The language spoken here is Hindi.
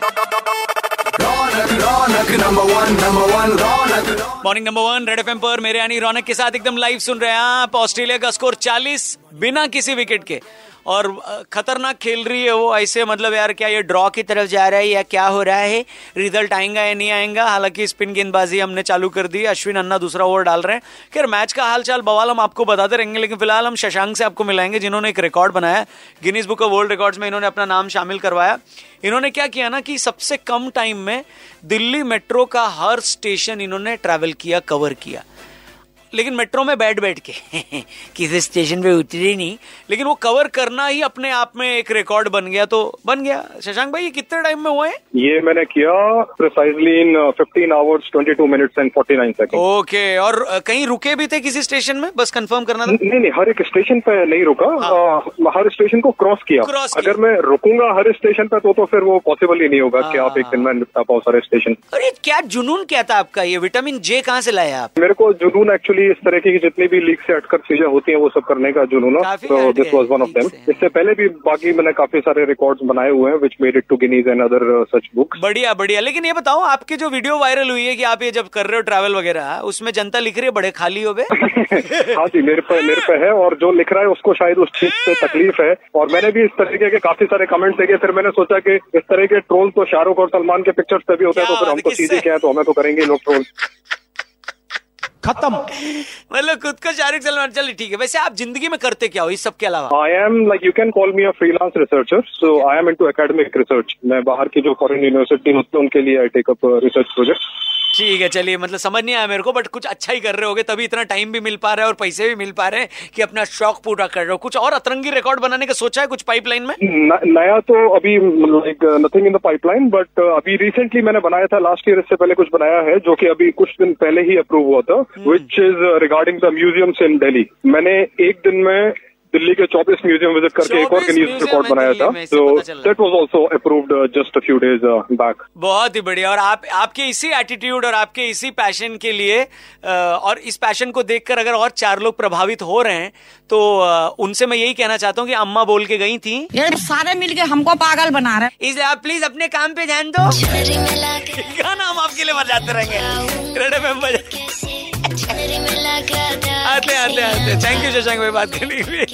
Bye. Morning number one red F पर मेरे यानी रौनक के साथ एकदम लाइव सुन रहे हैं आप। ऑस्ट्रेलिया का स्कोर 40 बिना किसी विकेट के। और खतरनाक खेल रही है वो, ऐसे मतलब यार क्या ये ड्रॉ की तरफ़ जा रहा है या क्या हो रहा है? रिज़ल्ट आएगा या नहीं आएगा? हालाँकि स्पिन गेंदबाजी हमने चालू कर दी, अश्विन अन्ना दूसरा ओवर डाल रहे हैं। खैर मैच का हाल चाल बवाल हम आपको बताते रहेंगे, लेकिन फ़िलहाल हम शशांक से आपको मिलाएँगे, जिन्होंने एक रिकॉर्ड बनाया। Guinness book of world records में इन्होंने अपना नाम शामिल करवाया। इन्होंने क्या किया ना कि सबसे कम टाइम में दिल्ली मेट्रो का हर स्टेशन इन्होंने ट्रैवल किया कवर किया। लेकिन मेट्रो में बैठ बैठ के किसी स्टेशन पे उतरे नहीं। लेकिन वो कवर करना ही अपने आप में एक रिकॉर्ड बन गया तो बन गया। शशांक भाई ये कितने टाइम में हुए हैं? ये मैंने किया precisely in 15 hours 22 minutes and 49 second okay और कहीं रुके भी थे किसी स्टेशन में? बस कंफर्म करना था? नहीं नहीं हर एक स्टेशन पे नहीं रुका। हाँ। आ, हर स्टेशन को क्रॉस किया। हाँ। किया। अगर मैं रुकूँगा हर स्टेशन पे तो तो फिर वो पॉसिबल ही नहीं होगा कि आप एक दिन में निपटा पाओ सारे स्टेशन अरे क्या जुनून क्या था आपका? ये विटामिन जे कहाँ से लाया आप? मेरे को जुनून एक्चुअली इस तरह की जितनी भी लीग से हटकर चीज़ें होती हैं वो सब करने का जुनून है। तो this was one of them इससे पहले भी बाकी मैंने काफ़ी सारे रिकॉर्ड्स बनाए हुए हैं which made it to Guinness and other such book बढ़िया बढ़िया। लेकिन ये बताओ आपकी जो वीडियो वायरल हुई है कि आप ये जब कर रहे हो ट्रैवल वगैरह उसमें जनता लिख रही है बड़े खाली हो गए हाँ जी मेरे पे मेरे पे है और जो लिख रहा है उसको शायद उस चीज़ से तकलीफ़ है। और मैंने भी इस तरीके के काफ़ी सारे कमेंट देखे फिर मैंने सोचा कि इस तरह के ट्रोल तो शाहरुख और सलमान के पिक्चर्स पे भी होते हैं तो फिर हम बात, तो? सीधे क्या है तो हमें तो करेंगे लोग ट्रोल खत्म। मतलब खुद को शाहरुख सलमान। चलिए ठीक है। वैसे आप ज़िंदगी में करते क्या हो इस सब के अलावा? I am like you can call me a freelance researcher so I am into academic research मैं बाहर की जो फॉरेन यूनिवर्सिटी होती है उनके लिए I take up research project ठीक है चलिए। मतलब समझ नहीं आया मेरे को बट कुछ अच्छा ही कर रहे होगे तभी इतना टाइम भी मिल पा रहा है और पैसे भी मिल पा रहे हैं कि अपना शौक पूरा कर रहे हो। कुछ और अतरंगी रिकॉर्ड बनाने का सोचा है कुछ पाइपलाइन में? न- नया तो अभी like nothing in the pipeline but अभी रिसेंटली मैंने बनाया था लास्ट ईयर इससे पहले कुछ बनाया है जो कि अभी कुछ दिन पहले ही अप्रूव हुआ था। Which is regarding the museums in Delhi मैंने एक दिन में दिल्ली के 24 म्यूज़ियम विज़िट करके एक और गिनीज रिकॉर्ड बनाया था तो that was also approved just a few days back बहुत ही बढ़िया। और आप आपके इसी एटीट्यूड और आपके इसी पैशन के लिए और इस पैशन को देखकर अगर और चार लोग प्रभावित हो रहे हैं तो उनसे मैं यही कहना चाहता हूँ की अम्मा बोल के गई थी। ये सारे मिलके हमको पागल बना रहे हैं। इसलिए आप प्लीज़ अपने काम पे ध्यान दो। गाना हम आपके लिए बजाते रहेंगे। थैंक यू शशांक भाई बात करने के लिए।